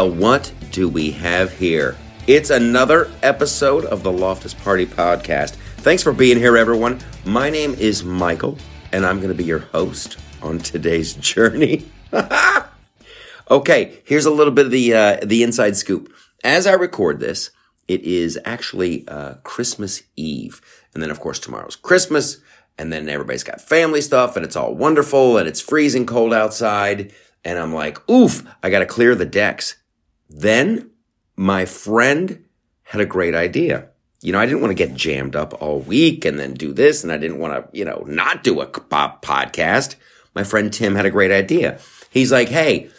Well, what do we have here? It's another episode of the Loftus Party Podcast. Thanks for being here, everyone. My name is Michael, and I'm going to be your host on today's journey. okay, here's a little bit of the uh, the inside scoop. As I record this, it is actually uh, Christmas Eve, and then of course tomorrow's Christmas, and then everybody's got family stuff, and it's all wonderful, and it's freezing cold outside, and I'm like, oof, I got to clear the decks. Then my friend had a great idea. You know, I didn't want to get jammed up all week and then do this, and I didn't want to, you know, not do a podcast. My friend Tim had a great idea. He's like, hey,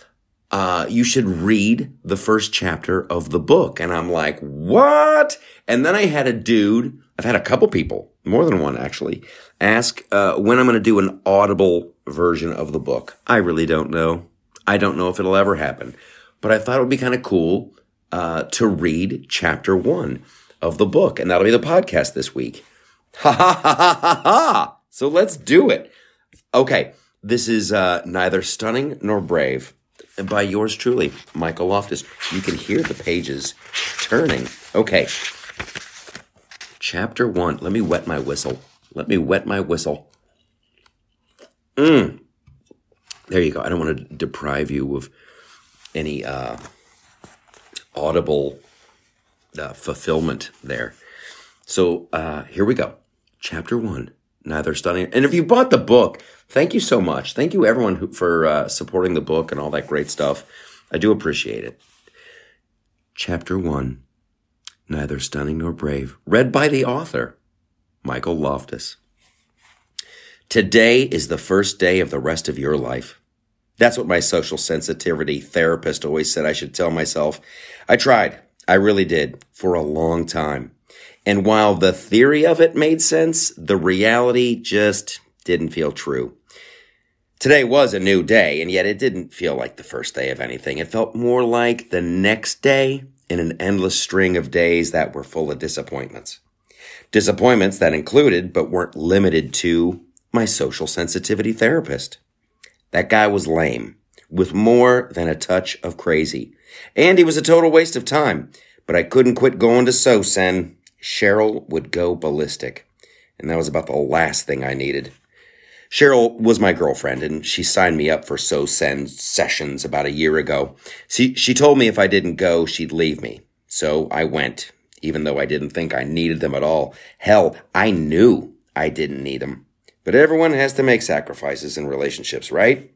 uh, you should read the first chapter of the book. And I'm like, what? And then I had a dude, I've had a couple people, more than one actually, ask uh, when I'm going to do an audible version of the book. I really don't know. I don't know if it'll ever happen, but I thought it would be kind of cool uh, to read chapter one of the book, and that'll be the podcast this week. Ha ha ha ha ha ha! So let's do it. Okay, this is uh, neither stunning nor brave by yours truly, Michael Loftus. You can hear the pages turning. Okay. Chapter one. Let me wet my whistle. Let me wet my whistle. Mmm. There you go. I don't want to deprive you of any uh, audible uh, fulfillment there. So uh, here we go. Chapter one. Neither stunning. And if you bought the book, thank you so much. Thank you everyone who, for uh, supporting the book and all that great stuff. I do appreciate it. Chapter one. Neither stunning nor brave. Read by the author, Michael Loftus. Today is the first day of the rest of your life. That's what my social sensitivity therapist always said I should tell myself. I tried. I really did for a long time. And while the theory of it made sense, the reality just didn't feel true. Today was a new day, and yet it didn't feel like the first day of anything. It felt more like the next day in an endless string of days that were full of disappointments. Disappointments that included, but weren't limited to, my social sensitivity therapist. That guy was lame, with more than a touch of crazy. And he was a total waste of time. But I couldn't quit going to SoSen. Cheryl would go ballistic. And that was about the last thing I needed. Cheryl was my girlfriend and she signed me up for SoSen sessions about a year ago. She, she told me if I didn't go, she'd leave me. So I went, even though I didn't think I needed them at all. Hell, I knew I didn't need them. But everyone has to make sacrifices in relationships, right?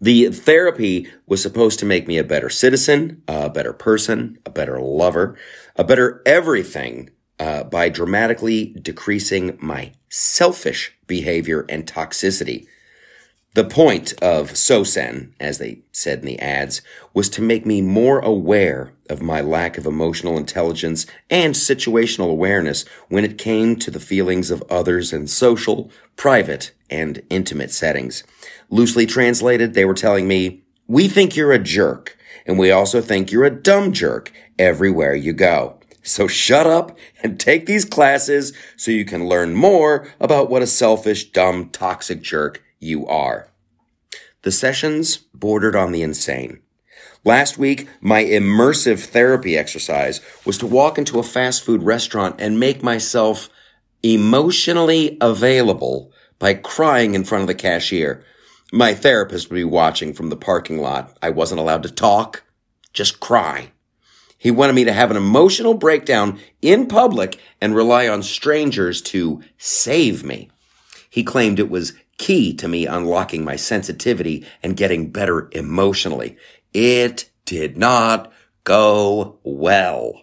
The therapy was supposed to make me a better citizen, a better person, a better lover, a better everything uh, by dramatically decreasing my selfish behavior and toxicity. The point of SoSen, as they said in the ads, was to make me more aware of my lack of emotional intelligence and situational awareness when it came to the feelings of others in social, private, and intimate settings. Loosely translated, they were telling me, we think you're a jerk, and we also think you're a dumb jerk everywhere you go. So shut up and take these classes so you can learn more about what a selfish, dumb, toxic jerk you are. The sessions bordered on the insane. Last week, my immersive therapy exercise was to walk into a fast food restaurant and make myself emotionally available by crying in front of the cashier. My therapist would be watching from the parking lot. I wasn't allowed to talk, just cry. He wanted me to have an emotional breakdown in public and rely on strangers to save me. He claimed it was key to me unlocking my sensitivity and getting better emotionally. It did not go well.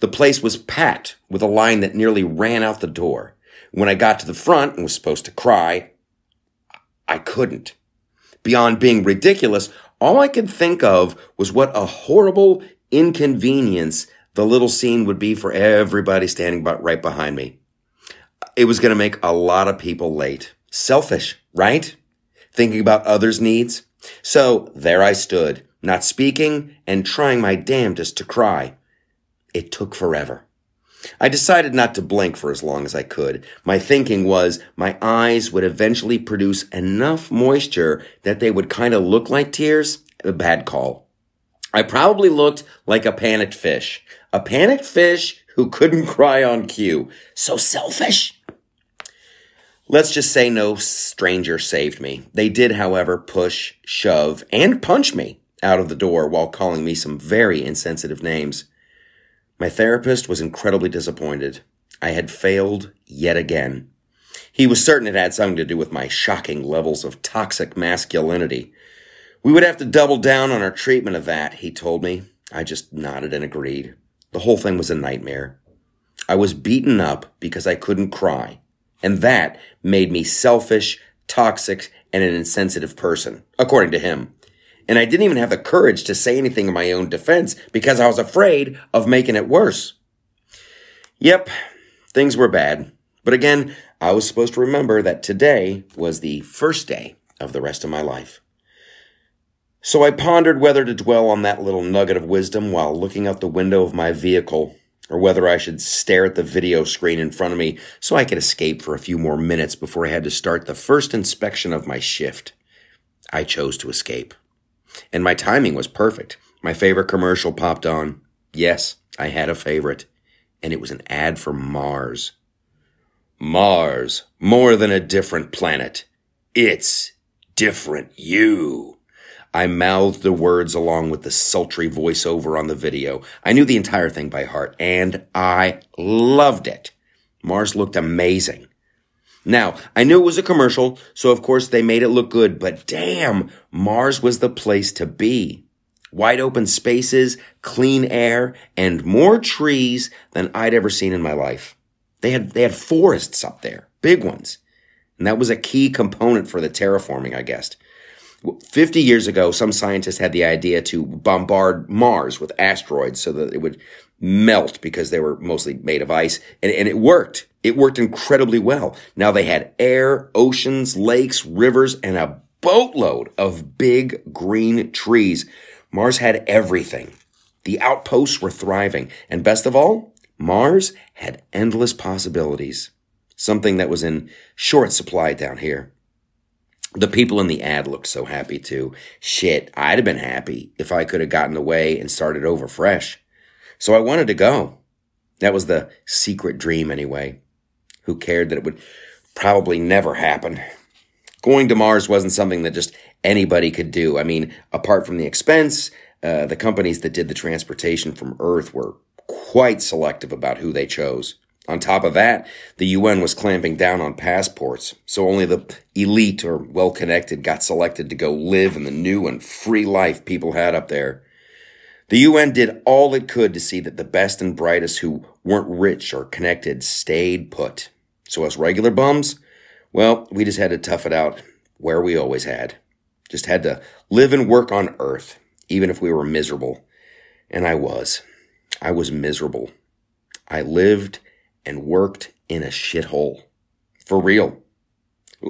The place was packed with a line that nearly ran out the door. When I got to the front and was supposed to cry, I couldn't. Beyond being ridiculous, all I could think of was what a horrible inconvenience the little scene would be for everybody standing right behind me. It was going to make a lot of people late. Selfish, right? Thinking about others' needs. So there I stood, not speaking and trying my damnedest to cry. It took forever. I decided not to blink for as long as I could. My thinking was my eyes would eventually produce enough moisture that they would kind of look like tears. A bad call. I probably looked like a panicked fish. A panicked fish who couldn't cry on cue. So selfish. Let's just say no stranger saved me. They did, however, push, shove, and punch me out of the door while calling me some very insensitive names. My therapist was incredibly disappointed. I had failed yet again. He was certain it had something to do with my shocking levels of toxic masculinity. We would have to double down on our treatment of that, he told me. I just nodded and agreed. The whole thing was a nightmare. I was beaten up because I couldn't cry. And that made me selfish, toxic, and an insensitive person, according to him. And I didn't even have the courage to say anything in my own defense because I was afraid of making it worse. Yep, things were bad. But again, I was supposed to remember that today was the first day of the rest of my life. So I pondered whether to dwell on that little nugget of wisdom while looking out the window of my vehicle, or whether I should stare at the video screen in front of me so I could escape for a few more minutes before I had to start the first inspection of my shift. I chose to escape. And my timing was perfect. My favorite commercial popped on. Yes, I had a favorite. And it was an ad for Mars. Mars, more than a different planet. It's different you. I mouthed the words along with the sultry voiceover on the video. I knew the entire thing by heart, and I loved it. Mars looked amazing. Now, I knew it was a commercial, so of course they made it look good, but damn, Mars was the place to be. Wide open spaces, clean air, and more trees than I'd ever seen in my life. They had, they had forests up there, big ones. And that was a key component for the terraforming, I guessed. 50 years ago, some scientists had the idea to bombard Mars with asteroids so that it would melt because they were mostly made of ice. And, and, it worked. It worked incredibly well. Now they had air, oceans, lakes, rivers, and a boatload of big green trees. Mars had everything. The outposts were thriving. And best of all, Mars had endless possibilities. Something that was in short supply down here. The people in the ad looked so happy too. Shit, I'd have been happy if I could have gotten away and started over fresh. So I wanted to go. That was the secret dream anyway. Who cared that it would probably never happen? Going to Mars wasn't something that just anybody could do. I mean, apart from the expense, uh, the companies that did the transportation from Earth were quite selective about who they chose. On top of that, the UN was clamping down on passports, so only the elite or well connected got selected to go live in the new and free life people had up there. The UN did all it could to see that the best and brightest who weren't rich or connected stayed put. So, as regular bums, well, we just had to tough it out where we always had. Just had to live and work on Earth, even if we were miserable. And I was. I was miserable. I lived and worked in a shithole. For real.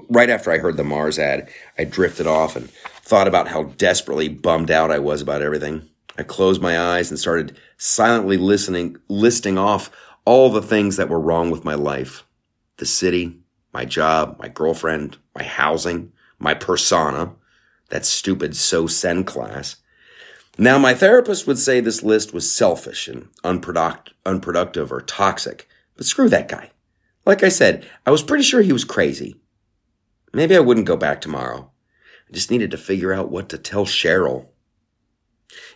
Right after I heard the Mars ad, I drifted off and thought about how desperately bummed out I was about everything. I closed my eyes and started silently listening, listing off all the things that were wrong with my life. The city, my job, my girlfriend, my housing, my persona, that stupid so SOSEN class. Now, my therapist would say this list was selfish and unproduct- unproductive or toxic. But screw that guy. Like I said, I was pretty sure he was crazy. Maybe I wouldn't go back tomorrow. I just needed to figure out what to tell Cheryl.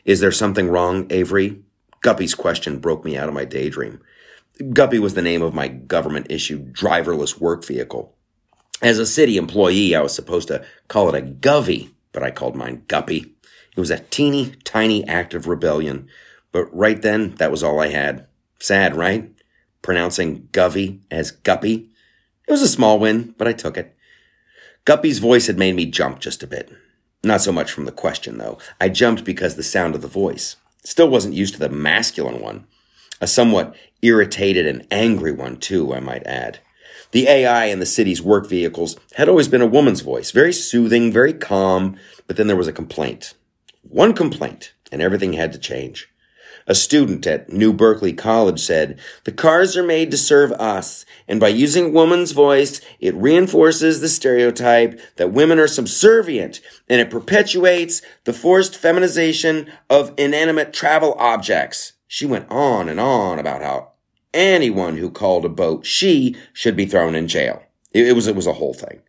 Is there something wrong, Avery? Guppy's question broke me out of my daydream. Guppy was the name of my government issued driverless work vehicle. As a city employee, I was supposed to call it a Govy, but I called mine Guppy. It was a teeny tiny act of rebellion, but right then, that was all I had. Sad, right? Pronouncing Govy as Guppy. It was a small win, but I took it. Guppy's voice had made me jump just a bit. Not so much from the question, though. I jumped because the sound of the voice. Still wasn't used to the masculine one. A somewhat irritated and angry one, too, I might add. The AI in the city's work vehicles had always been a woman's voice, very soothing, very calm, but then there was a complaint. One complaint, and everything had to change. A student at New Berkeley College said, The cars are made to serve us, and by using a woman's voice, it reinforces the stereotype that women are subservient, and it perpetuates the forced feminization of inanimate travel objects. She went on and on about how anyone who called a boat she should be thrown in jail. It, was, it was a whole thing.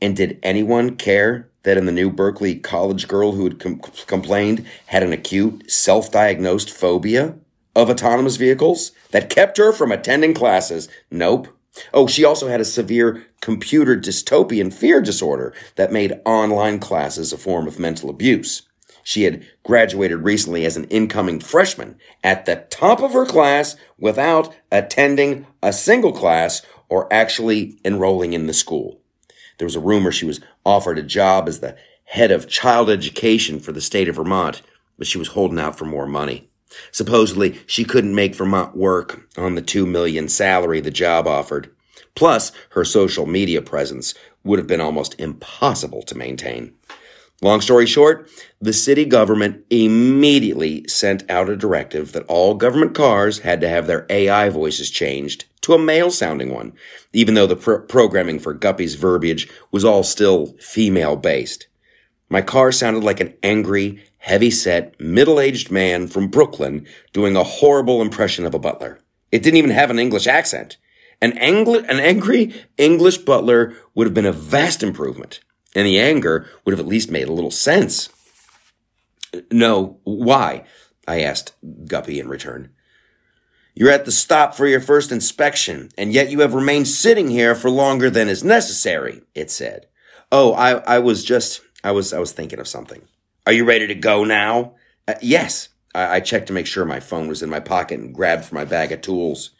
And did anyone care that in the new Berkeley college girl who had com- complained had an acute self diagnosed phobia of autonomous vehicles that kept her from attending classes. Nope. Oh, she also had a severe computer dystopian fear disorder that made online classes a form of mental abuse. She had graduated recently as an incoming freshman at the top of her class without attending a single class or actually enrolling in the school. There was a rumor she was offered a job as the head of child education for the state of Vermont, but she was holding out for more money. Supposedly, she couldn't make Vermont work on the two million salary the job offered. Plus, her social media presence would have been almost impossible to maintain. Long story short, the city government immediately sent out a directive that all government cars had to have their AI voices changed to a male sounding one, even though the pr- programming for Guppy's verbiage was all still female based. My car sounded like an angry, heavy set, middle aged man from Brooklyn doing a horrible impression of a butler. It didn't even have an English accent. An, angli- an angry English butler would have been a vast improvement, and the anger would have at least made a little sense. No, why? I asked Guppy in return. You're at the stop for your first inspection, and yet you have remained sitting here for longer than is necessary, it said. Oh, I, I was just, I was, I was thinking of something. Are you ready to go now? Uh, yes. I, I checked to make sure my phone was in my pocket and grabbed for my bag of tools.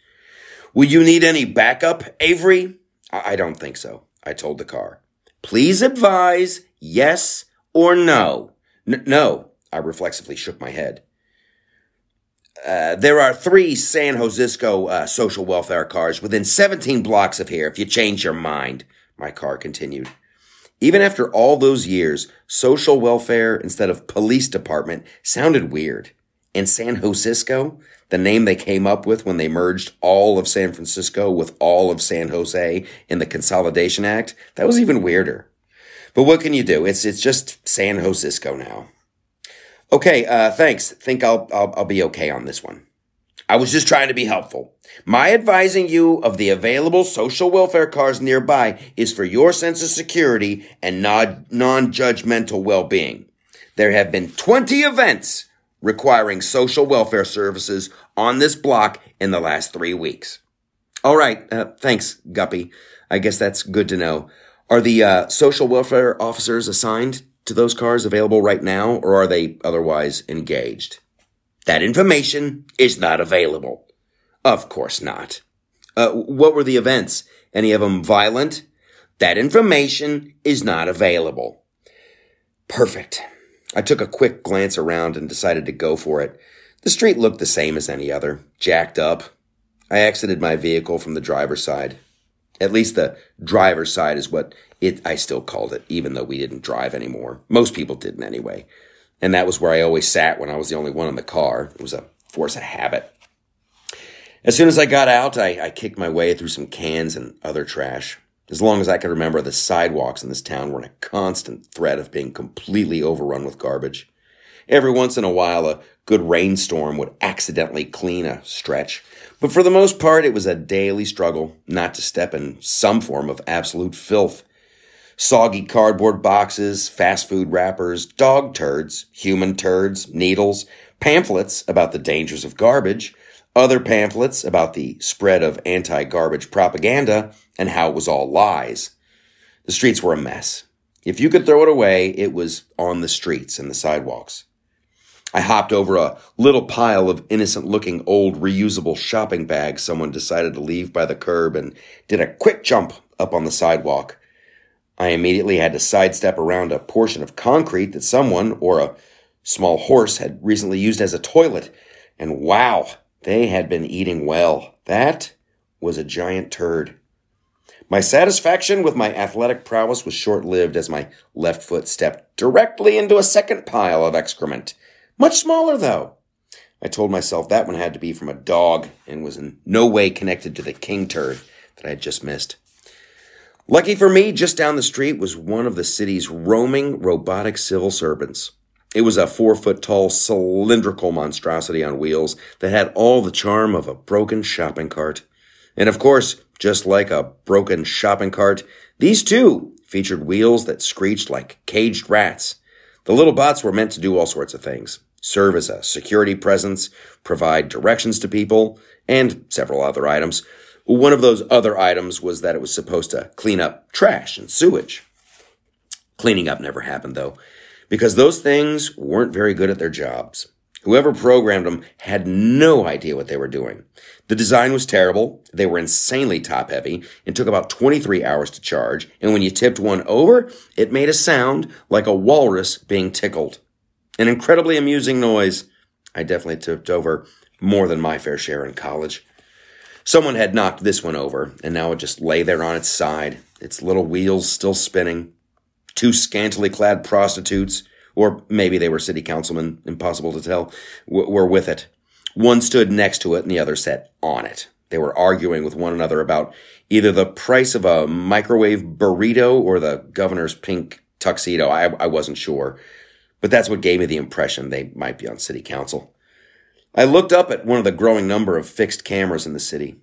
Will you need any backup, Avery? I, I don't think so, I told the car. Please advise yes or no. N- no, I reflexively shook my head. Uh, there are three San Josisco uh, social welfare cars within 17 blocks of here if you change your mind, my car continued. Even after all those years, social welfare instead of police department sounded weird. And San Josisco, the name they came up with when they merged all of San Francisco with all of San Jose in the Consolidation Act, that was even weirder. But what can you do? It's, it's just San Josisco now. Okay, uh, thanks. Think I'll, I'll, I'll be okay on this one. I was just trying to be helpful. My advising you of the available social welfare cars nearby is for your sense of security and non judgmental well being. There have been 20 events requiring social welfare services on this block in the last three weeks. All right. Uh, thanks, Guppy. I guess that's good to know. Are the uh, social welfare officers assigned to those cars available right now, or are they otherwise engaged? That information is not available. Of course not. Uh, what were the events? Any of them violent? That information is not available. Perfect. I took a quick glance around and decided to go for it. The street looked the same as any other, jacked up. I exited my vehicle from the driver's side. At least the driver's side is what it, I still called it, even though we didn't drive anymore. Most people didn't anyway. And that was where I always sat when I was the only one in the car. It was a force of habit. As soon as I got out, I, I kicked my way through some cans and other trash. As long as I could remember, the sidewalks in this town were in a constant threat of being completely overrun with garbage. Every once in a while, a good rainstorm would accidentally clean a stretch, but for the most part, it was a daily struggle not to step in some form of absolute filth. Soggy cardboard boxes, fast food wrappers, dog turds, human turds, needles, pamphlets about the dangers of garbage, other pamphlets about the spread of anti garbage propaganda and how it was all lies. The streets were a mess. If you could throw it away, it was on the streets and the sidewalks. I hopped over a little pile of innocent looking old reusable shopping bags someone decided to leave by the curb and did a quick jump up on the sidewalk. I immediately had to sidestep around a portion of concrete that someone or a small horse had recently used as a toilet. And wow, they had been eating well. That was a giant turd. My satisfaction with my athletic prowess was short lived as my left foot stepped directly into a second pile of excrement. Much smaller, though. I told myself that one had to be from a dog and was in no way connected to the king turd that I had just missed. Lucky for me, just down the street was one of the city's roaming robotic civil servants. It was a four foot tall cylindrical monstrosity on wheels that had all the charm of a broken shopping cart. And of course, just like a broken shopping cart, these too featured wheels that screeched like caged rats. The little bots were meant to do all sorts of things serve as a security presence, provide directions to people, and several other items. One of those other items was that it was supposed to clean up trash and sewage. Cleaning up never happened though, because those things weren't very good at their jobs. Whoever programmed them had no idea what they were doing. The design was terrible, they were insanely top heavy, and took about 23 hours to charge, and when you tipped one over, it made a sound like a walrus being tickled. An incredibly amusing noise. I definitely tipped over more than my fair share in college. Someone had knocked this one over, and now it just lay there on its side, its little wheels still spinning. Two scantily clad prostitutes, or maybe they were city councilmen, impossible to tell, were with it. One stood next to it and the other sat on it. They were arguing with one another about either the price of a microwave burrito or the governor's pink tuxedo. I, I wasn't sure, but that's what gave me the impression they might be on city council. I looked up at one of the growing number of fixed cameras in the city,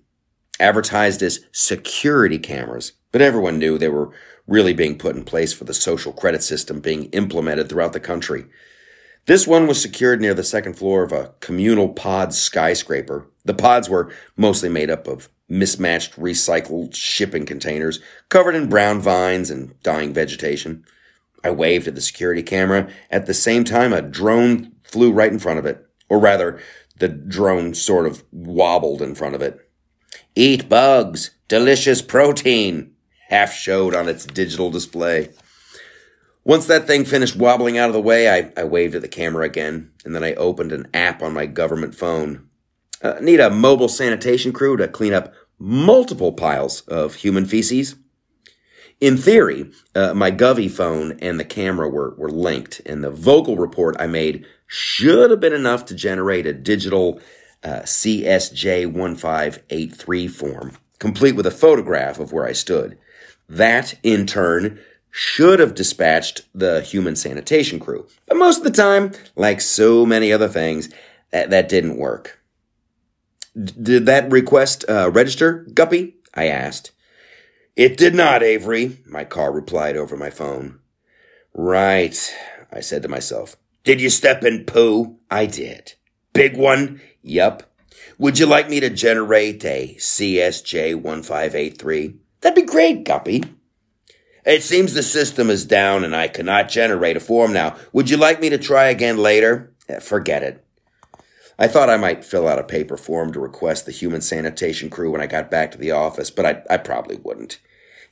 advertised as security cameras, but everyone knew they were really being put in place for the social credit system being implemented throughout the country. This one was secured near the second floor of a communal pod skyscraper. The pods were mostly made up of mismatched recycled shipping containers covered in brown vines and dying vegetation. I waved at the security camera. At the same time, a drone flew right in front of it. Or rather, the drone sort of wobbled in front of it. Eat bugs, delicious protein, half showed on its digital display. Once that thing finished wobbling out of the way, I, I waved at the camera again, and then I opened an app on my government phone. Uh, need a mobile sanitation crew to clean up multiple piles of human feces. In theory, uh, my Govy phone and the camera were, were linked, and the vocal report I made should have been enough to generate a digital uh, CSJ1583 form, complete with a photograph of where I stood. That, in turn, should have dispatched the human sanitation crew. But most of the time, like so many other things, that, that didn't work. Did that request uh, register, Guppy? I asked. It did not, Avery, my car replied over my phone. Right, I said to myself. Did you step in poo? I did. Big one? Yup. Would you like me to generate a CSJ 1583? That'd be great, Guppy. It seems the system is down and I cannot generate a form now. Would you like me to try again later? Eh, forget it. I thought I might fill out a paper form to request the human sanitation crew when I got back to the office, but I, I probably wouldn't.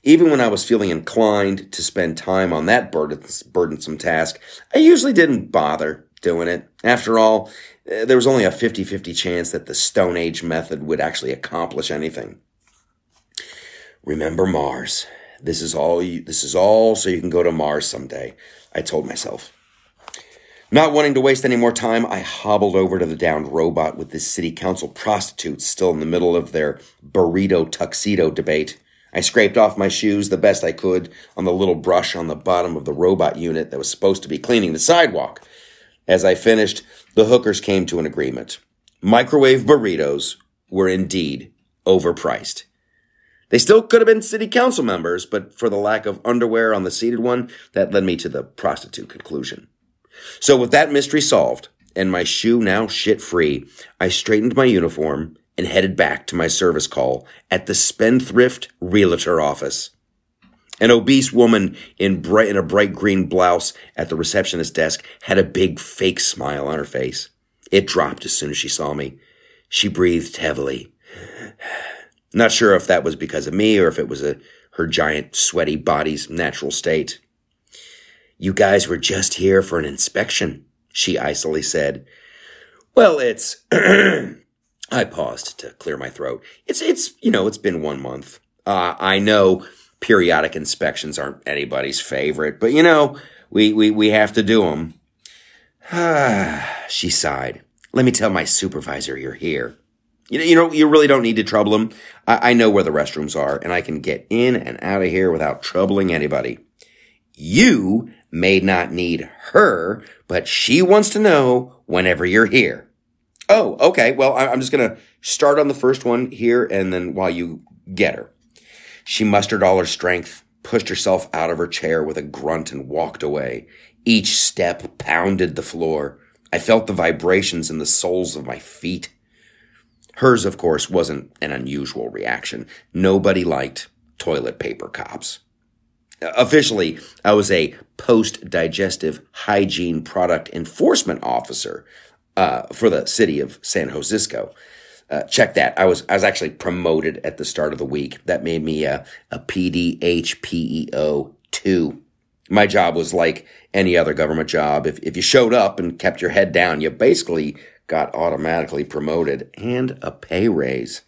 Even when I was feeling inclined to spend time on that burdensome task, I usually didn't bother doing it. After all, eh, there was only a 50 50 chance that the Stone Age method would actually accomplish anything. Remember Mars. This is all you, this is all so you can go to Mars someday, I told myself. Not wanting to waste any more time, I hobbled over to the downed robot with the city council prostitutes still in the middle of their burrito tuxedo debate. I scraped off my shoes the best I could on the little brush on the bottom of the robot unit that was supposed to be cleaning the sidewalk. As I finished, the hookers came to an agreement. Microwave burritos were indeed overpriced. They still could have been city council members, but for the lack of underwear on the seated one, that led me to the prostitute conclusion. So with that mystery solved, and my shoe now shit free, I straightened my uniform and headed back to my service call at the Spendthrift Realtor office. An obese woman in, bright, in a bright green blouse at the receptionist desk had a big fake smile on her face. It dropped as soon as she saw me. She breathed heavily. Not sure if that was because of me or if it was a, her giant sweaty body's natural state. You guys were just here for an inspection, she icily said. Well, it's I paused to clear my throat. It's, it's, you know, it's been one month. Uh, I know periodic inspections aren't anybody's favorite, but you know, we, we, we have to do them. she sighed. Let me tell my supervisor you're here. You know, you know, you really don't need to trouble him. I, I know where the restrooms are, and I can get in and out of here without troubling anybody. You may not need her, but she wants to know whenever you're here. Oh, okay. Well, I'm just going to start on the first one here, and then while you get her. She mustered all her strength, pushed herself out of her chair with a grunt, and walked away. Each step pounded the floor. I felt the vibrations in the soles of my feet. Hers, of course, wasn't an unusual reaction. Nobody liked toilet paper cops. Officially, I was a post digestive hygiene product enforcement officer uh, for the city of San Francisco. Uh, check that. I was I was actually promoted at the start of the week. That made me a, a PDHPEO two. My job was like any other government job. If if you showed up and kept your head down, you basically got automatically promoted and a pay raise.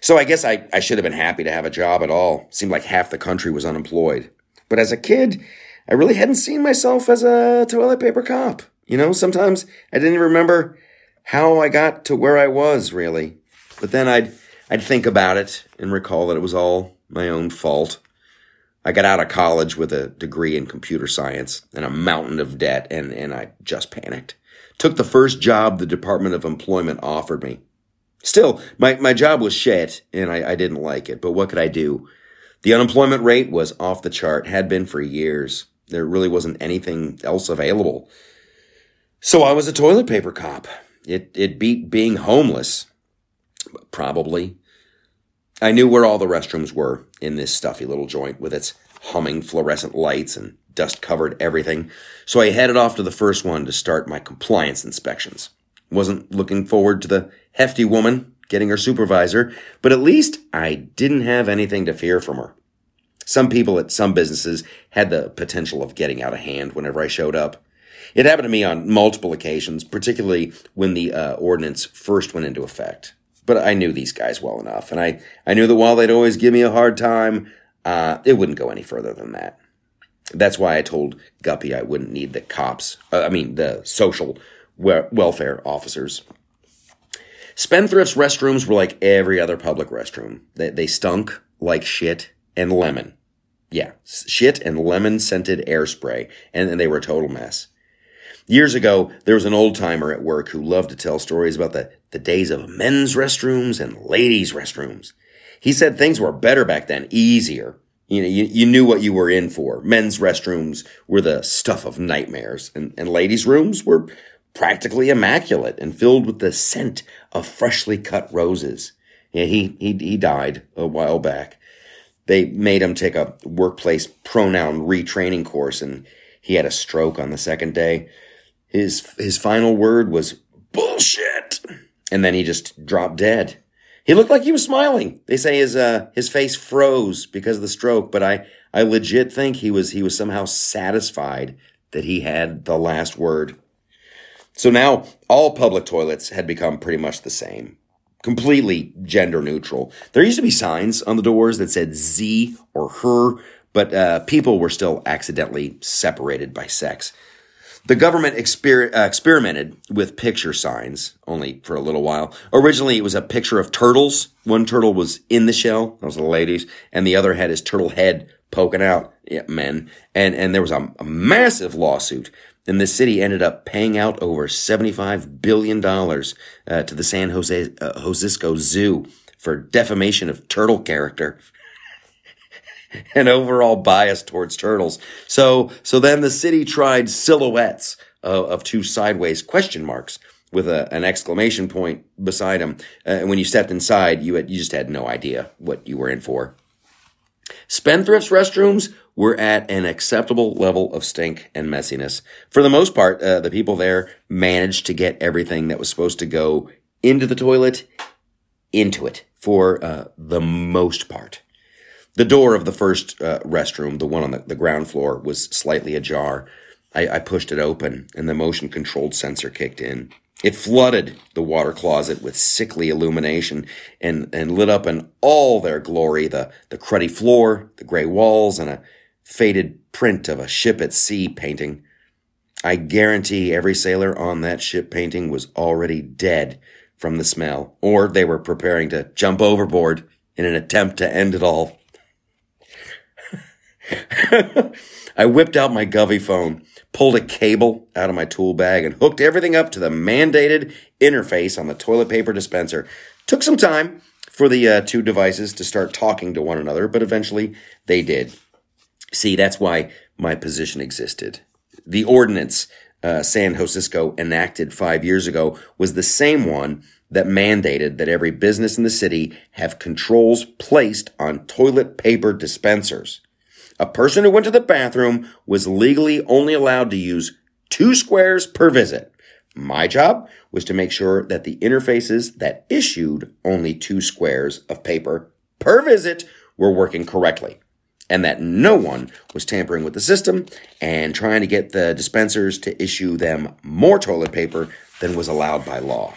So I guess I, I should have been happy to have a job at all. Seemed like half the country was unemployed. But as a kid, I really hadn't seen myself as a toilet paper cop. You know, sometimes I didn't remember how I got to where I was really. But then I'd I'd think about it and recall that it was all my own fault. I got out of college with a degree in computer science and a mountain of debt and, and I just panicked. Took the first job the Department of Employment offered me. Still, my, my job was shit and I, I didn't like it, but what could I do? The unemployment rate was off the chart, had been for years. There really wasn't anything else available. So I was a toilet paper cop. It, it beat being homeless. Probably. I knew where all the restrooms were in this stuffy little joint with its humming fluorescent lights and dust covered everything. So I headed off to the first one to start my compliance inspections. Wasn't looking forward to the hefty woman getting her supervisor, but at least I didn't have anything to fear from her. Some people at some businesses had the potential of getting out of hand whenever I showed up. It happened to me on multiple occasions, particularly when the uh, ordinance first went into effect. But I knew these guys well enough, and I, I knew that while they'd always give me a hard time, uh, it wouldn't go any further than that. That's why I told Guppy I wouldn't need the cops, uh, I mean, the social we- welfare officers. Spendthrift's restrooms were like every other public restroom. They, they stunk like shit and lemon. Yeah, shit and lemon scented air spray, and, and they were a total mess. Years ago, there was an old timer at work who loved to tell stories about the, the days of men's restrooms and ladies' restrooms. He said things were better back then, easier. You know, you, you knew what you were in for. Men's restrooms were the stuff of nightmares, and, and ladies' rooms were practically immaculate and filled with the scent of freshly cut roses. Yeah, he, he, he died a while back. They made him take a workplace pronoun retraining course, and he had a stroke on the second day. His his final word was bullshit, and then he just dropped dead. He looked like he was smiling. They say his uh, his face froze because of the stroke, but I I legit think he was he was somehow satisfied that he had the last word. So now all public toilets had become pretty much the same, completely gender neutral. There used to be signs on the doors that said Z or her, but uh, people were still accidentally separated by sex. The government exper- uh, experimented with picture signs only for a little while. Originally, it was a picture of turtles. One turtle was in the shell, those are the ladies, and the other had his turtle head poking out, yeah, men. And, and there was a, a massive lawsuit. And the city ended up paying out over $75 billion uh, to the San Jose uh, Josisco Zoo for defamation of turtle character. and overall bias towards turtles. So, so then the city tried silhouettes of, of two sideways question marks with a, an exclamation point beside them. Uh, and when you stepped inside, you had, you just had no idea what you were in for. Spendthrift's restrooms were at an acceptable level of stink and messiness. For the most part, uh, the people there managed to get everything that was supposed to go into the toilet into it for uh, the most part. The door of the first uh, restroom, the one on the, the, ground floor, was slightly ajar. I, I pushed it open, and the motion controlled sensor kicked in. It flooded the water closet with sickly illumination and, and lit up in all their glory the, the cruddy floor, the gray walls, and a faded print of a ship at sea painting. I guarantee every sailor on that ship painting was already dead from the smell, or they were preparing to jump overboard in an attempt to end it all. I whipped out my Govy phone, pulled a cable out of my tool bag, and hooked everything up to the mandated interface on the toilet paper dispenser. Took some time for the uh, two devices to start talking to one another, but eventually they did. See, that's why my position existed. The ordinance uh, San Francisco enacted five years ago was the same one that mandated that every business in the city have controls placed on toilet paper dispensers. A person who went to the bathroom was legally only allowed to use two squares per visit. My job was to make sure that the interfaces that issued only two squares of paper per visit were working correctly and that no one was tampering with the system and trying to get the dispensers to issue them more toilet paper than was allowed by law.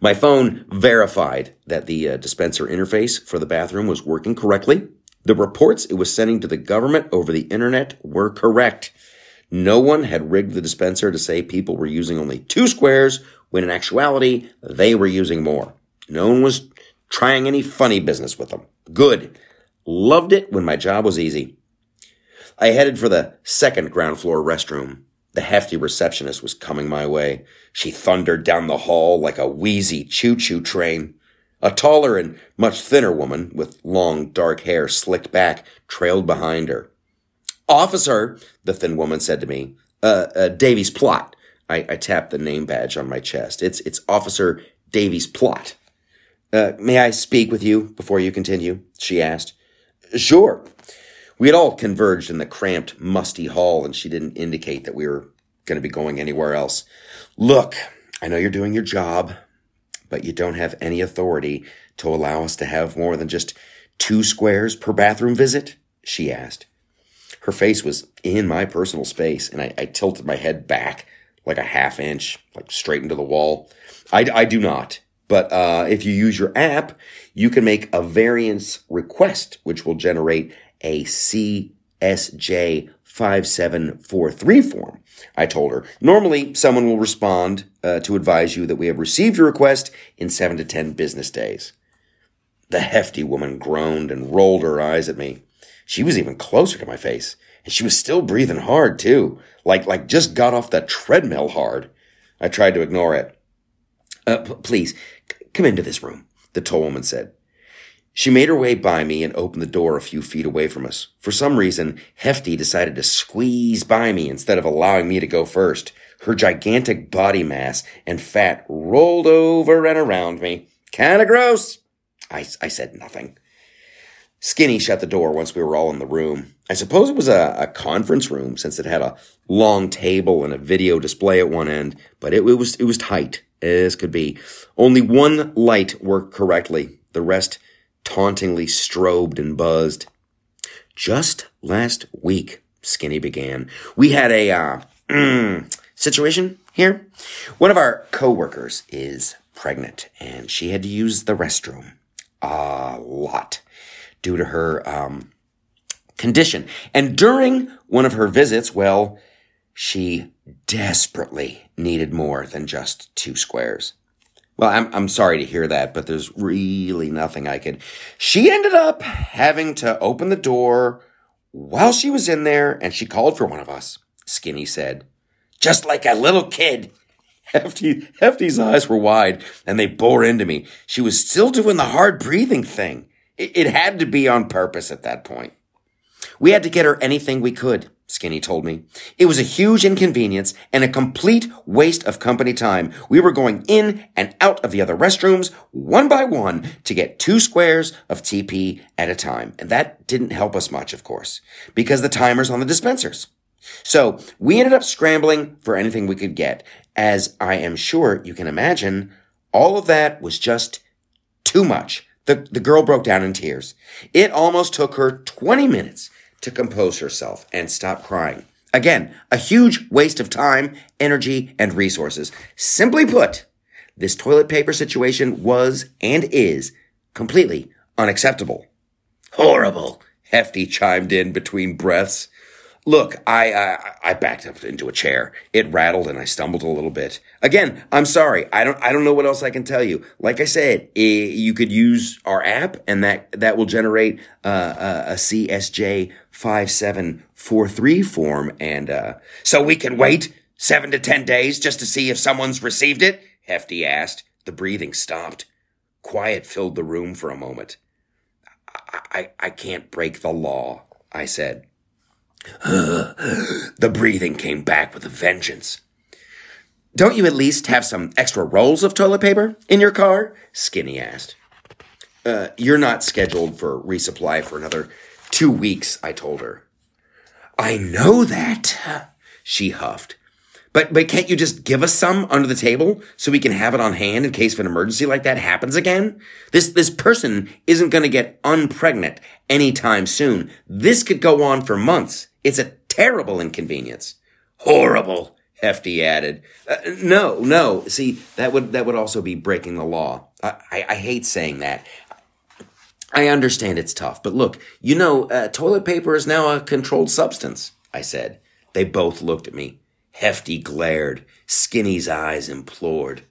My phone verified that the uh, dispenser interface for the bathroom was working correctly. The reports it was sending to the government over the internet were correct. No one had rigged the dispenser to say people were using only two squares when in actuality they were using more. No one was trying any funny business with them. Good. Loved it when my job was easy. I headed for the second ground floor restroom. The hefty receptionist was coming my way. She thundered down the hall like a wheezy choo-choo train. A taller and much thinner woman with long dark hair slicked back trailed behind her. Officer, the thin woman said to me, uh, uh Plot. I, I tapped the name badge on my chest. It's, it's Officer Davies Plot. Uh, may I speak with you before you continue? She asked. Sure. We had all converged in the cramped, musty hall, and she didn't indicate that we were going to be going anywhere else. Look, I know you're doing your job, but you don't have any authority to allow us to have more than just two squares per bathroom visit? She asked. Her face was in my personal space, and I, I tilted my head back like a half inch, like straight into the wall. I, I do not. But uh, if you use your app, you can make a variance request, which will generate a CSJ 5743 form. I told her. Normally, someone will respond uh, to advise you that we have received your request in seven to ten business days. The hefty woman groaned and rolled her eyes at me. She was even closer to my face, and she was still breathing hard too, like like just got off the treadmill hard. I tried to ignore it. Uh, p- please, Come into this room, the tall woman said. She made her way by me and opened the door a few feet away from us. For some reason, Hefty decided to squeeze by me instead of allowing me to go first. Her gigantic body mass and fat rolled over and around me. Kinda gross. I, I said nothing. Skinny shut the door once we were all in the room. I suppose it was a, a conference room since it had a long table and a video display at one end, but it, it was, it was tight as could be. Only one light worked correctly. The rest tauntingly strobed and buzzed. Just last week, Skinny began, we had a uh, mm, situation here. One of our coworkers is pregnant, and she had to use the restroom a lot due to her um, condition. And during one of her visits, well, she desperately needed more than just two squares. Well, I'm, I'm sorry to hear that, but there's really nothing I could. She ended up having to open the door while she was in there and she called for one of us. Skinny said, just like a little kid. Hefty, Hefty's eyes were wide and they bore into me. She was still doing the hard breathing thing. It, it had to be on purpose at that point. We had to get her anything we could. Skinny told me. It was a huge inconvenience and a complete waste of company time. We were going in and out of the other restrooms one by one to get two squares of TP at a time. And that didn't help us much, of course, because the timer's on the dispensers. So we ended up scrambling for anything we could get. As I am sure you can imagine, all of that was just too much. The, the girl broke down in tears. It almost took her 20 minutes to compose herself and stop crying. Again, a huge waste of time, energy, and resources. Simply put, this toilet paper situation was and is completely unacceptable. Horrible, Hefty chimed in between breaths. Look, I, I I backed up into a chair. It rattled and I stumbled a little bit. Again, I'm sorry. I don't I don't know what else I can tell you. Like I said, eh, you could use our app, and that that will generate uh, a CSJ five seven four three form, and uh, so we can wait seven to ten days just to see if someone's received it. Hefty asked. The breathing stopped. Quiet filled the room for a moment. I, I, I can't break the law, I said. the breathing came back with a vengeance. Don't you at least have some extra rolls of toilet paper in your car? Skinny asked. Uh, you're not scheduled for resupply for another two weeks, I told her. I know that, she huffed. But, but can't you just give us some under the table so we can have it on hand in case of an emergency like that happens again? This, this person isn't going to get unpregnant anytime soon. This could go on for months. It's a terrible inconvenience. Horrible, Hefty added. Uh, no, no. See, that would, that would also be breaking the law. I, I, I hate saying that. I understand it's tough, but look, you know, uh, toilet paper is now a controlled substance, I said. They both looked at me. Hefty glared. Skinny's eyes implored.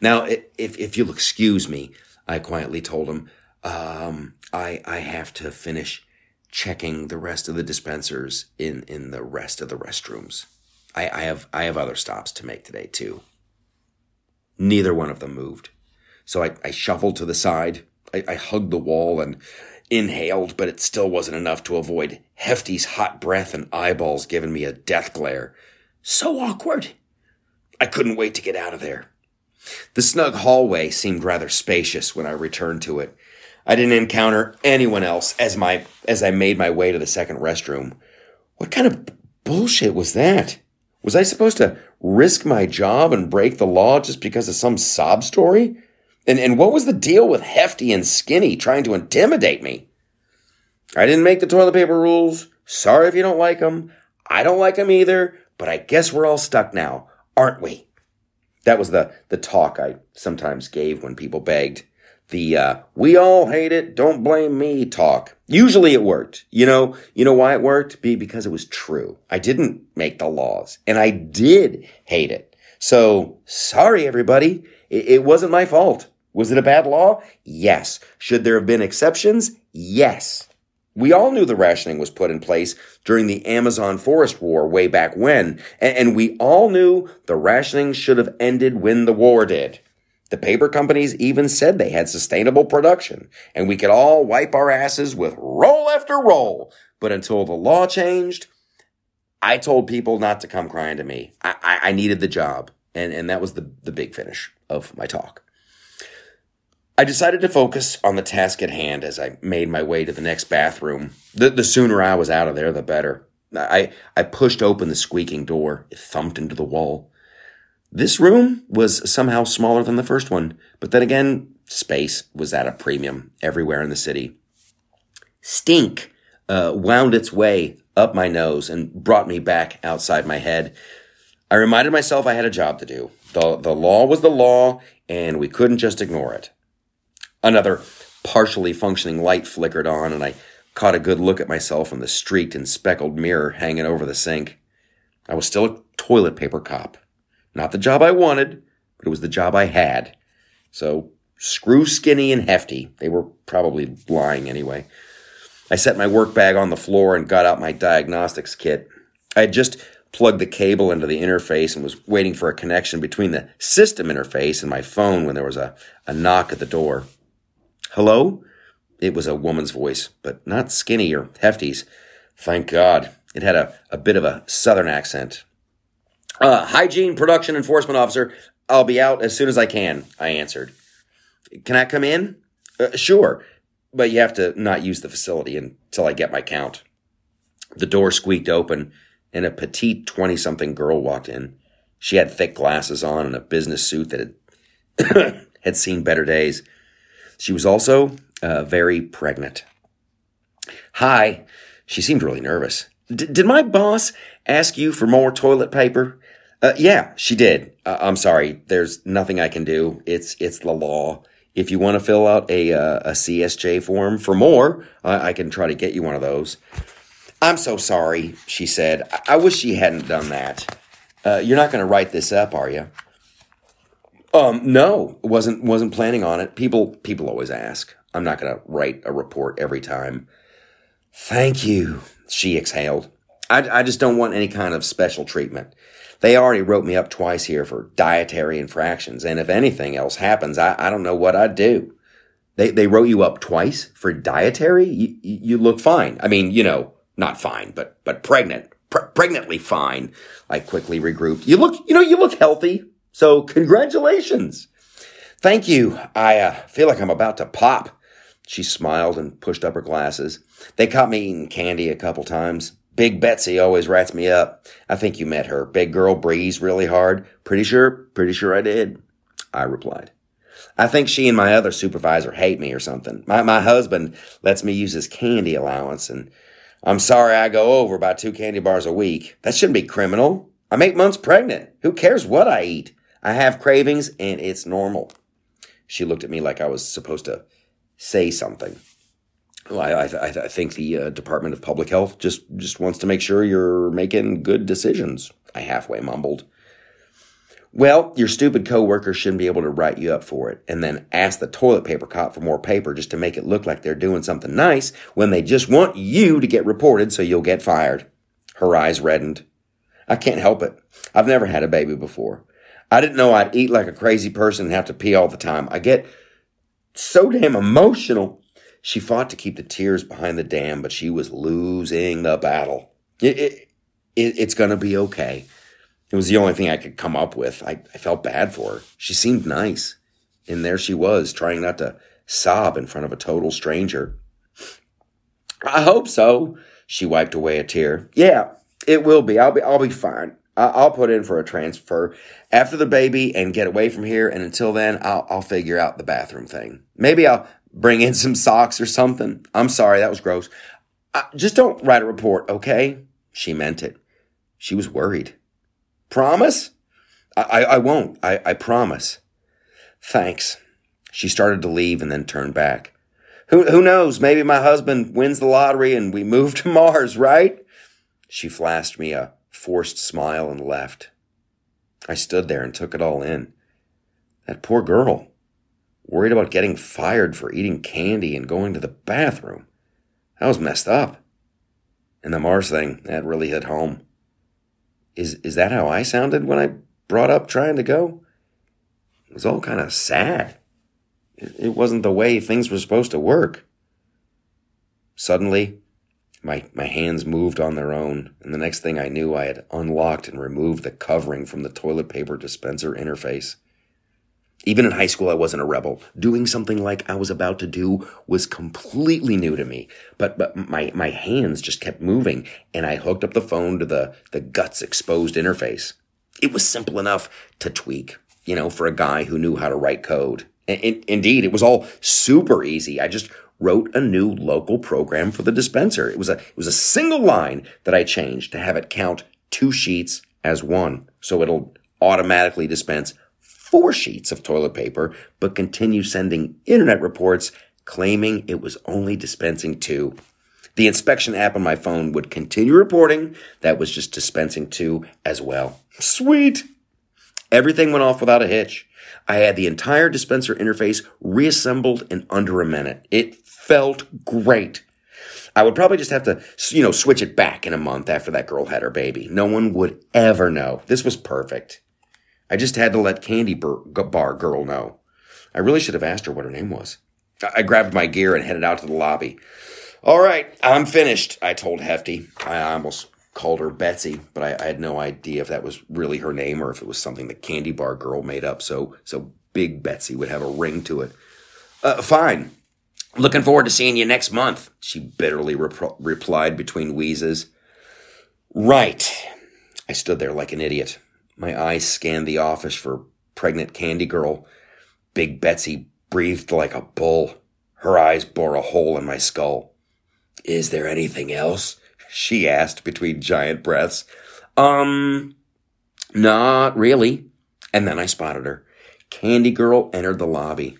Now, if, if you'll excuse me, I quietly told him, um, I, I have to finish checking the rest of the dispensers in, in the rest of the restrooms. I, I have, I have other stops to make today too. Neither one of them moved. So I, I shuffled to the side. I, I hugged the wall and inhaled, but it still wasn't enough to avoid Hefty's hot breath and eyeballs giving me a death glare. So awkward. I couldn't wait to get out of there. The snug hallway seemed rather spacious when I returned to it. I didn't encounter anyone else as my as I made my way to the second restroom. What kind of bullshit was that? Was I supposed to risk my job and break the law just because of some sob story? And and what was the deal with Hefty and Skinny trying to intimidate me? I didn't make the toilet paper rules. Sorry if you don't like them. I don't like them either. But I guess we're all stuck now, aren't we? That was the, the talk I sometimes gave when people begged. The, uh, we all hate it, don't blame me talk. Usually it worked. You know, you know why it worked? Be because it was true. I didn't make the laws and I did hate it. So sorry, everybody. It, it wasn't my fault. Was it a bad law? Yes. Should there have been exceptions? Yes. We all knew the rationing was put in place during the Amazon Forest War way back when, and, we all knew the rationing should have ended when the war did. The paper companies even said they had sustainable production, and we could all wipe our asses with roll after roll. But until the law changed, I told people not to come crying to me. I, I, I needed the job, and, and that was the, the big finish of my talk. I decided to focus on the task at hand as I made my way to the next bathroom. The, the sooner I was out of there, the better. I, I pushed open the squeaking door. It thumped into the wall. This room was somehow smaller than the first one, but then again, space was at a premium everywhere in the city. Stink uh, wound its way up my nose and brought me back outside my head. I reminded myself I had a job to do. The, the law was the law, and we couldn't just ignore it. Another partially functioning light flickered on, and I caught a good look at myself in the streaked and speckled mirror hanging over the sink. I was still a toilet paper cop. Not the job I wanted, but it was the job I had. So screw skinny and hefty. They were probably lying anyway. I set my work bag on the floor and got out my diagnostics kit. I had just plugged the cable into the interface and was waiting for a connection between the system interface and my phone when there was a, a knock at the door. Hello? It was a woman's voice, but not skinny or hefty's. Thank God. It had a, a bit of a southern accent. Uh, hygiene production enforcement officer. I'll be out as soon as I can, I answered. Can I come in? Uh, sure, but you have to not use the facility until I get my count. The door squeaked open, and a petite 20 something girl walked in. She had thick glasses on and a business suit that had, had seen better days. She was also uh, very pregnant. Hi. She seemed really nervous. did my boss ask you for more toilet paper? Uh, yeah, she did. Uh, I'm sorry. There's nothing I can do. It's it's the law. If you want to fill out a uh, a CSJ form for more, I can try to get you one of those. I'm so sorry, she said. I, I wish she hadn't done that. Uh, you're not going to write this up, are you? Um, no, wasn't wasn't planning on it. People people always ask. I'm not going to write a report every time. Thank you, she exhaled. I, I just don't want any kind of special treatment. They already wrote me up twice here for dietary infractions, and if anything else happens, I, I don't know what I'd do. They, they wrote you up twice for dietary? You, you look fine. I mean, you know, not fine, but, but pregnant. Pre- pregnantly fine. I quickly regrouped. You look, you know, you look healthy. So congratulations. Thank you. I uh, feel like I'm about to pop. She smiled and pushed up her glasses. They caught me eating candy a couple times. Big Betsy always rats me up. I think you met her. Big girl breathes really hard. Pretty sure, pretty sure I did. I replied. I think she and my other supervisor hate me or something. My, my husband lets me use his candy allowance and I'm sorry I go over by two candy bars a week. That shouldn't be criminal. I'm eight months pregnant. Who cares what I eat? I have cravings and it's normal. She looked at me like I was supposed to say something. Well, I, I, I think the uh, Department of Public Health just, just wants to make sure you're making good decisions. I halfway mumbled. Well, your stupid coworker shouldn't be able to write you up for it and then ask the toilet paper cop for more paper just to make it look like they're doing something nice when they just want you to get reported so you'll get fired. Her eyes reddened. I can't help it. I've never had a baby before. I didn't know I'd eat like a crazy person and have to pee all the time. I get so damn emotional. She fought to keep the tears behind the dam, but she was losing the battle. It, it, it, it's going to be okay. It was the only thing I could come up with. I, I felt bad for her. She seemed nice. And there she was, trying not to sob in front of a total stranger. I hope so. She wiped away a tear. Yeah, it will be. I'll be I'll be fine. I'll put in for a transfer after the baby and get away from here. And until then, I'll, I'll figure out the bathroom thing. Maybe I'll bring in some socks or something. I'm sorry, that was gross. I, just don't write a report, okay? She meant it. She was worried. Promise? I, I, I won't. I, I promise. Thanks. She started to leave and then turned back. Who, who knows? Maybe my husband wins the lottery and we move to Mars, right? She flashed me a forced smile and left. I stood there and took it all in. That poor girl, worried about getting fired for eating candy and going to the bathroom. That was messed up. And the Mars thing, that really hit home. Is is that how I sounded when I brought up trying to go? It was all kind of sad. It, it wasn't the way things were supposed to work. Suddenly, my, my hands moved on their own, and the next thing I knew, I had unlocked and removed the covering from the toilet paper dispenser interface. Even in high school, I wasn't a rebel. Doing something like I was about to do was completely new to me. But, but my, my hands just kept moving, and I hooked up the phone to the, the guts exposed interface. It was simple enough to tweak, you know, for a guy who knew how to write code. And, indeed, it was all super easy. I just wrote a new local program for the dispenser. It was a, it was a single line that I changed to have it count two sheets as one. So it'll automatically dispense four sheets of toilet paper, but continue sending internet reports claiming it was only dispensing two. The inspection app on my phone would continue reporting that was just dispensing two as well. Sweet. Everything went off without a hitch. I had the entire dispenser interface reassembled in under a minute. It felt great. I would probably just have to, you know, switch it back in a month after that girl had her baby. No one would ever know. This was perfect. I just had to let Candy Bar Girl know. I really should have asked her what her name was. I grabbed my gear and headed out to the lobby. All right, I'm finished, I told Hefty. I almost called her Betsy, but I, I, had no idea if that was really her name or if it was something the Candy Bar Girl made up so so Big Betsy would have a ring to it. Uh, fine, Looking forward to seeing you next month, she bitterly rep- replied between wheezes. Right. I stood there like an idiot. My eyes scanned the office for pregnant candy girl. Big Betsy breathed like a bull. Her eyes bore a hole in my skull. Is there anything else? She asked between giant breaths. Um, not really. And then I spotted her. Candy Girl entered the lobby.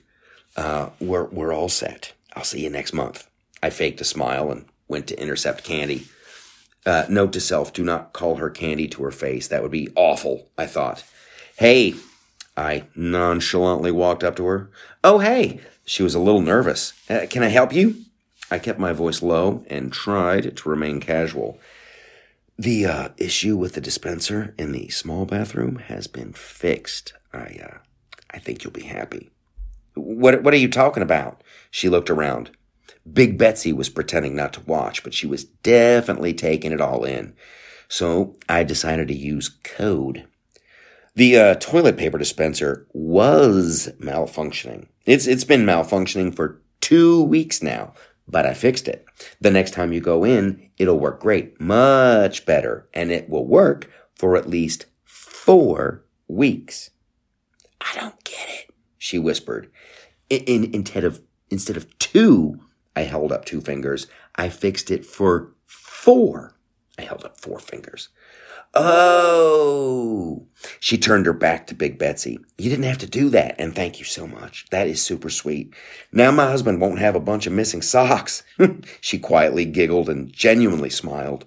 Uh, we're, we're all set. I'll see you next month. I faked a smile and went to intercept Candy. Uh, note to self, do not call her candy to her face. That would be awful, I thought. Hey, I nonchalantly walked up to her. Oh, hey. She was a little nervous. Uh, can I help you? I kept my voice low and tried to remain casual. The uh, issue with the dispenser in the small bathroom has been fixed. I, uh, I think you'll be happy. What, what are you talking about? She looked around. Big Betsy was pretending not to watch, but she was definitely taking it all in. So I decided to use code. The uh, toilet paper dispenser was malfunctioning. It's it's been malfunctioning for two weeks now, but I fixed it. The next time you go in, it'll work great, much better, and it will work for at least four weeks. I don't get it, she whispered. In, in, instead of instead of two, I held up two fingers. I fixed it for four. I held up four fingers. Oh, she turned her back to Big Betsy. You didn't have to do that, and thank you so much. That is super sweet. Now my husband won't have a bunch of missing socks. she quietly giggled and genuinely smiled,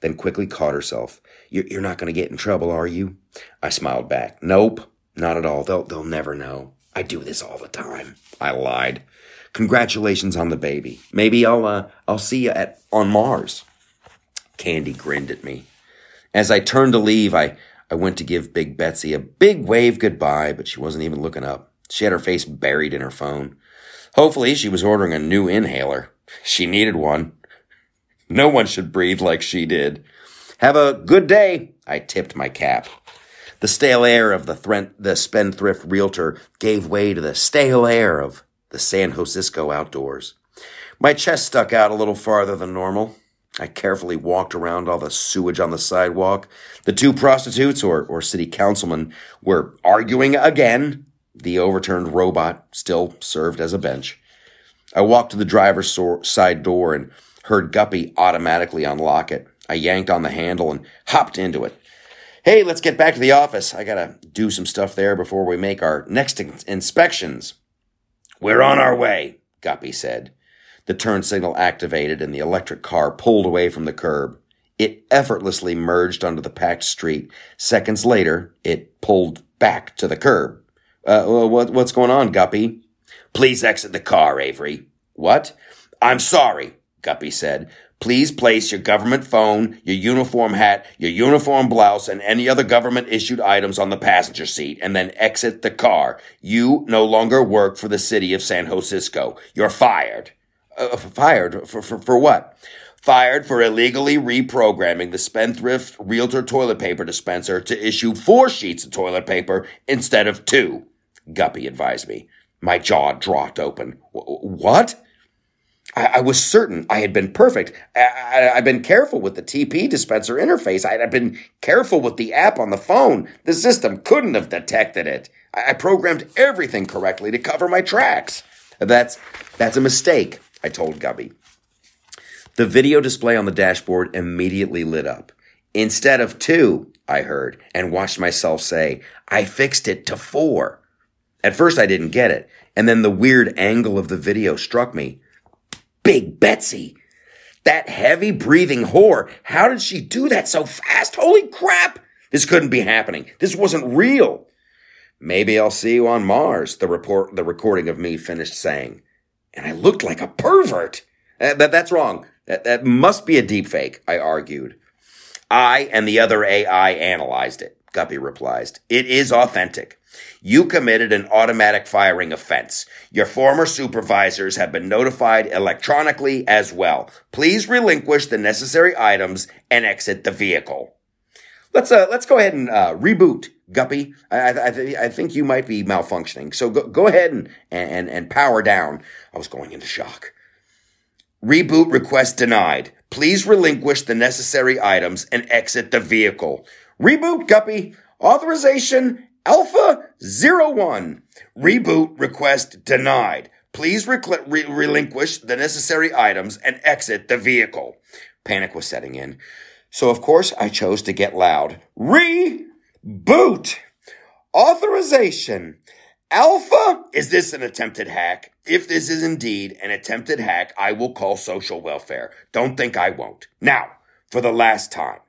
then quickly caught herself. You're not going to get in trouble, are you? I smiled back. Nope, not at all. They'll, they'll never know. I do this all the time. I lied. Congratulations on the baby. Maybe I'll, uh, I'll see you at, on Mars. Candy grinned at me. As I turned to leave, I, I went to give Big Betsy a big wave goodbye, but she wasn't even looking up. She had her face buried in her phone. Hopefully, she was ordering a new inhaler. She needed one. No one should breathe like she did. Have a good day, I tipped my cap. The stale air of the, thrent, the spendthrift realtor gave way to the stale air of the San Francisco outdoors. My chest stuck out a little farther than normal. I carefully walked around all the sewage on the sidewalk. The two prostitutes or, or city councilmen were arguing again. The overturned robot still served as a bench. I walked to the driver's side door and heard Govy automatically unlock it. I yanked on the handle and hopped into it. Hey, let's get back to the office. I gotta do some stuff there before we make our next in- inspections. We're on our way, Govy said. The turn signal activated and the electric car pulled away from the curb. It effortlessly merged onto the packed street. Seconds later, it pulled back to the curb. Uh, what, what's going on, Govy? Please exit the car, Avery. What? I'm sorry, Govy said. Please place your government phone, your uniform hat, your uniform blouse, and any other government issued items on the passenger seat, and then exit the car. You no longer work for the city of San Francisco. You're fired. Uh, fired for, for, for what? Fired for illegally reprogramming the Spendthrift Realtor toilet paper dispenser to issue four sheets of toilet paper instead of two, Govy advised me. My jaw dropped open. What? I, I was certain I had been perfect. I, had been careful with the TP dispenser interface. I had been careful with the app on the phone. The system couldn't have detected it. I, I programmed everything correctly to cover my tracks. That's, that's a mistake. I told Govy. The video display on the dashboard immediately lit up. Instead of two, I heard, and watched myself say, I fixed it to four. At first, I didn't get it, and then the weird angle of the video struck me. Big Betsy! That heavy breathing whore, how did she do that so fast? Holy crap! This couldn't be happening. This wasn't real. Maybe I'll see you on Mars, the report, the recording of me finished saying and I looked like a pervert. Uh, that, that's wrong. That, that must be a deepfake, I argued. I and the other AI analyzed it, Govy replies. It is authentic. You committed an automatic firing offense. Your former supervisors have been notified electronically as well. Please relinquish the necessary items and exit the vehicle. Let's uh, let's go ahead and uh, reboot, Govy. I, I, th- I think you might be malfunctioning. So go, go ahead and, and, and power down. I was going into shock. Reboot request denied. Please relinquish the necessary items and exit the vehicle. Reboot, Govy. Authorization Alpha 01. Reboot request denied. Please re- relinquish the necessary items and exit the vehicle. Panic was setting in. So, of course, I chose to get loud. Reboot! Authorization! Alpha? Is this an attempted hack? If this is indeed an attempted hack, I will call social welfare. Don't think I won't. Now, for the last time.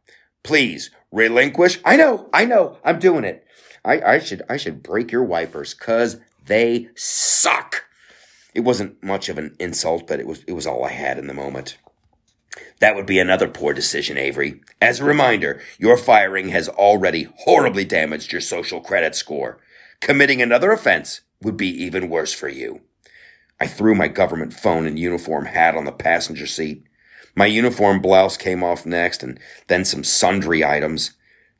Please relinquish. I know, I know, I'm doing it. I, I should, I should break your wipers cause they suck. It wasn't much of an insult, but it was, it was all I had in the moment. That would be another poor decision, Avery. As a reminder, your firing has already horribly damaged your social credit score. Committing another offense would be even worse for you. I threw my government phone and uniform hat on the passenger seat. My uniform blouse came off next, and then some sundry items.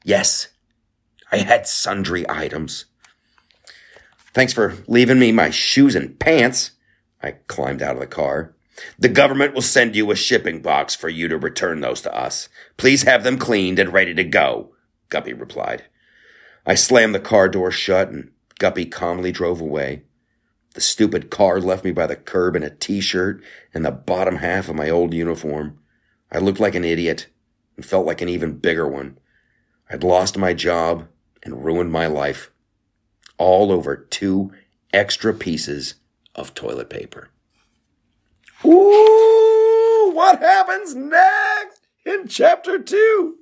Yes, I had sundry items. Thanks for leaving me my shoes and pants. I climbed out of the car. The government will send you a shipping box for you to return those to us. Please have them cleaned and ready to go, Govy replied. I slammed the car door shut and Govy calmly drove away. The stupid car left me by the curb in a t-shirt and the bottom half of my old uniform. I looked like an idiot and felt like an even bigger one. I'd lost my job and ruined my life. All over two extra pieces of toilet paper. Ooh, what happens next in chapter two?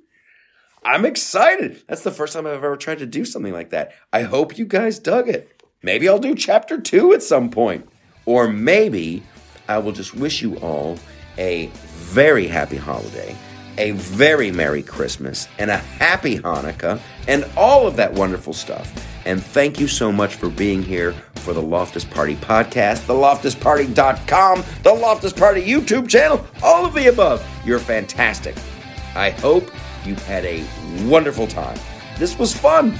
I'm excited. That's the first time I've ever tried to do something like that. I hope you guys dug it. Maybe I'll do chapter two at some point. Or maybe I will just wish you all a very happy holiday, a very Merry Christmas, and a happy Hanukkah, and all of that wonderful stuff. And thank you so much for being here for the Loftus Party podcast, the loftusparty.com, the Loftus Party YouTube channel, all of the above. You're fantastic. I hope you've had a wonderful time. This was fun.